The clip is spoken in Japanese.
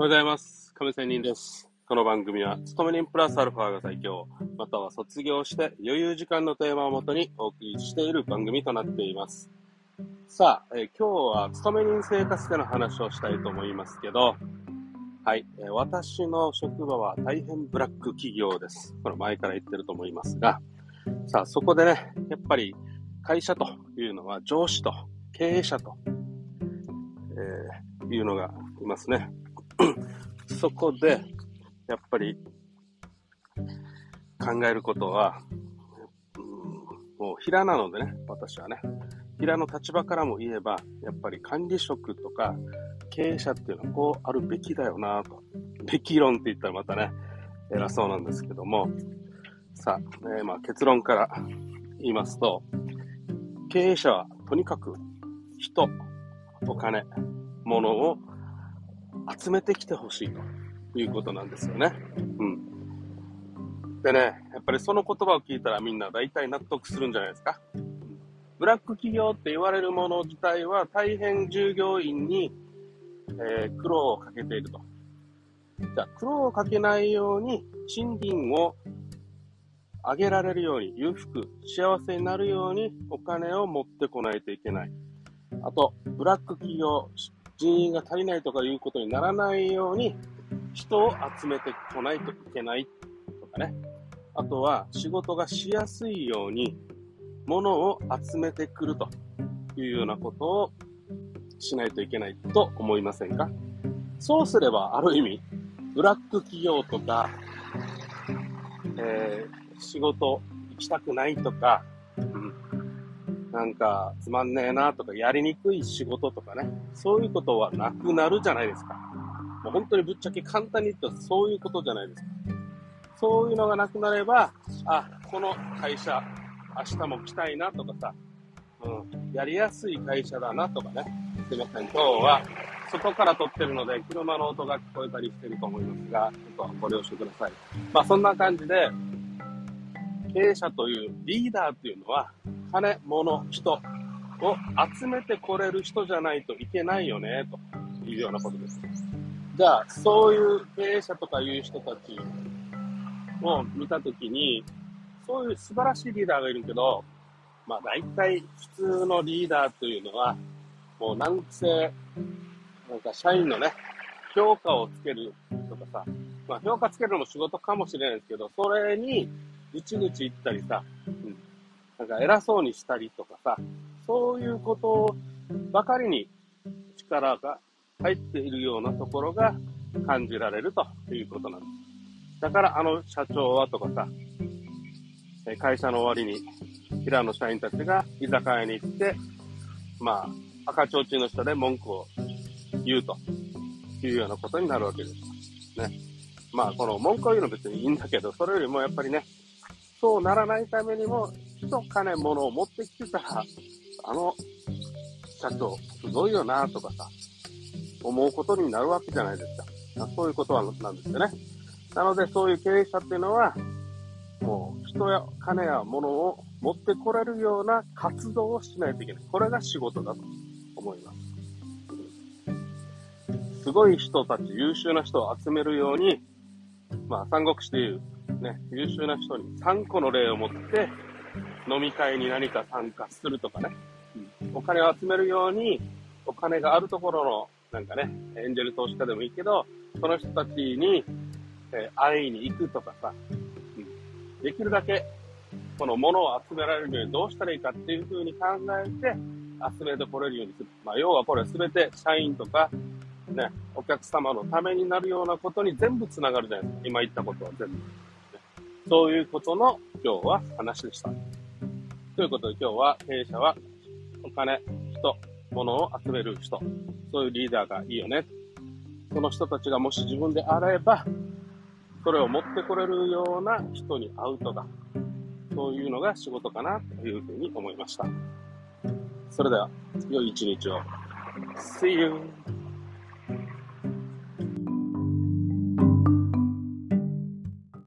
おはようございます。亀仙人です。この番組は、勤め人プラスアルファが最強、または卒業して余裕時間のテーマをもとにお送りしている番組となっています。さあ、え今日は勤め人生活での話をしたいと思いますけど、はい、え私の職場は大変ブラック企業です。これ前から言ってると思いますが、さあ、そこでね、やっぱり会社というのは上司と経営者と、えーいうのがいますね。そこで、やっぱり考えることは、もう平なのでね、私はね、平の立場からも言えば、やっぱり管理職とか経営者っていうのはこうあるべきだよなと。べき論って言ったらまたね、偉そうなんですけども、さあ、えーまあ結論から言いますと、経営者はとにかく人、お金、物を集めてきてほしいということなんですよね。うん。でね、やっぱりその言葉を聞いたらみんな大体納得するんじゃないですか。ブラック企業って言われるもの自体は大変従業員に、えー苦労をかけていると。じゃあ苦労をかけないように賃金を上げられるように裕福、幸せになるようにお金を持ってこないといけない。あと、ブラック企業、人員が足りないとかいうことにならないように、人を集めてこないといけないとかね。あとは、仕事がしやすいように、物を集めてくるというようなことをしないといけないと思いませんか？そうすれば、ある意味、ブラック企業とか、えー仕事行きたくないとか、なんか、つまんねえなとか、やりにくい仕事とかね、そういうことはなくなるじゃないですか。もう本当にぶっちゃけ簡単に言ったらそういうことじゃないですか。そういうのがなくなれば、あ、この会社、明日も来たいなとかさ、うん、やりやすい会社だなとかね。すいません、今日は外から撮ってるので、車の音が聞こえたりしてると思いますが、ちょっとご了承ください。まあそんな感じで、経営者というリーダーっていうのは、金、物、人を集めてこれる人じゃないといけないよね、というようなことです。じゃあ、そういう経営者とかいう人たちを見たときに、そういう素晴らしいリーダーがいるけど、まあ大体普通のリーダーというのは、もう難癖、なんか社員のね、評価をつけるとかさ、まあ評価つけるのも仕事かもしれないですけど、それにぐちぐち言ったりさ、うん、なんか偉そうにしたりとかさ、そういうことばかりに力が入っているようなところが感じられるということなんです。だからあの社長はとかさ、会社の終わりに平野社員たちが居酒屋に行って、まあ、赤ちょうちんの下で文句を言うというようなことになるわけです。ね。まあ、この文句を言うのは別にいいんだけど、それよりもやっぱりね、そうならないためにも、人、金、物を持ってきてたら、あの社長、すごいよなとかさ、思うことになるわけじゃないですか。そういうことはなんですよね。なので、そういう経営者っていうのは、もう人や金や物を持ってこれるような活動をしないといけない。これが仕事だと思います。すごい人たち、優秀な人を集めるように、まあ、三国志でいう、ね、優秀な人に3個の例を持って、飲み会に何か参加するとかね、お金を集めるように、お金があるところの、なんかね、エンジェル投資家でもいいけど、その人たちに、えー会いに行くとかさ、うんできるだけ、この物を集められるようにどうしたらいいかっていうふうに考えて、集めてこれるようにする。まあ、要はこれすべて社員とか、ね、お客様のためになるようなことに全部つながるじゃないですか。今言ったことは全部。そういうことの今日は話でした。ということで今日は経営者はお金、人、物を集める人、そういうリーダーがいいよね。その人たちがもし自分であれば、それを持ってこれるような人に会うとか、そういうのが仕事かなというふうに思いました。それでは、良い一日を。See you!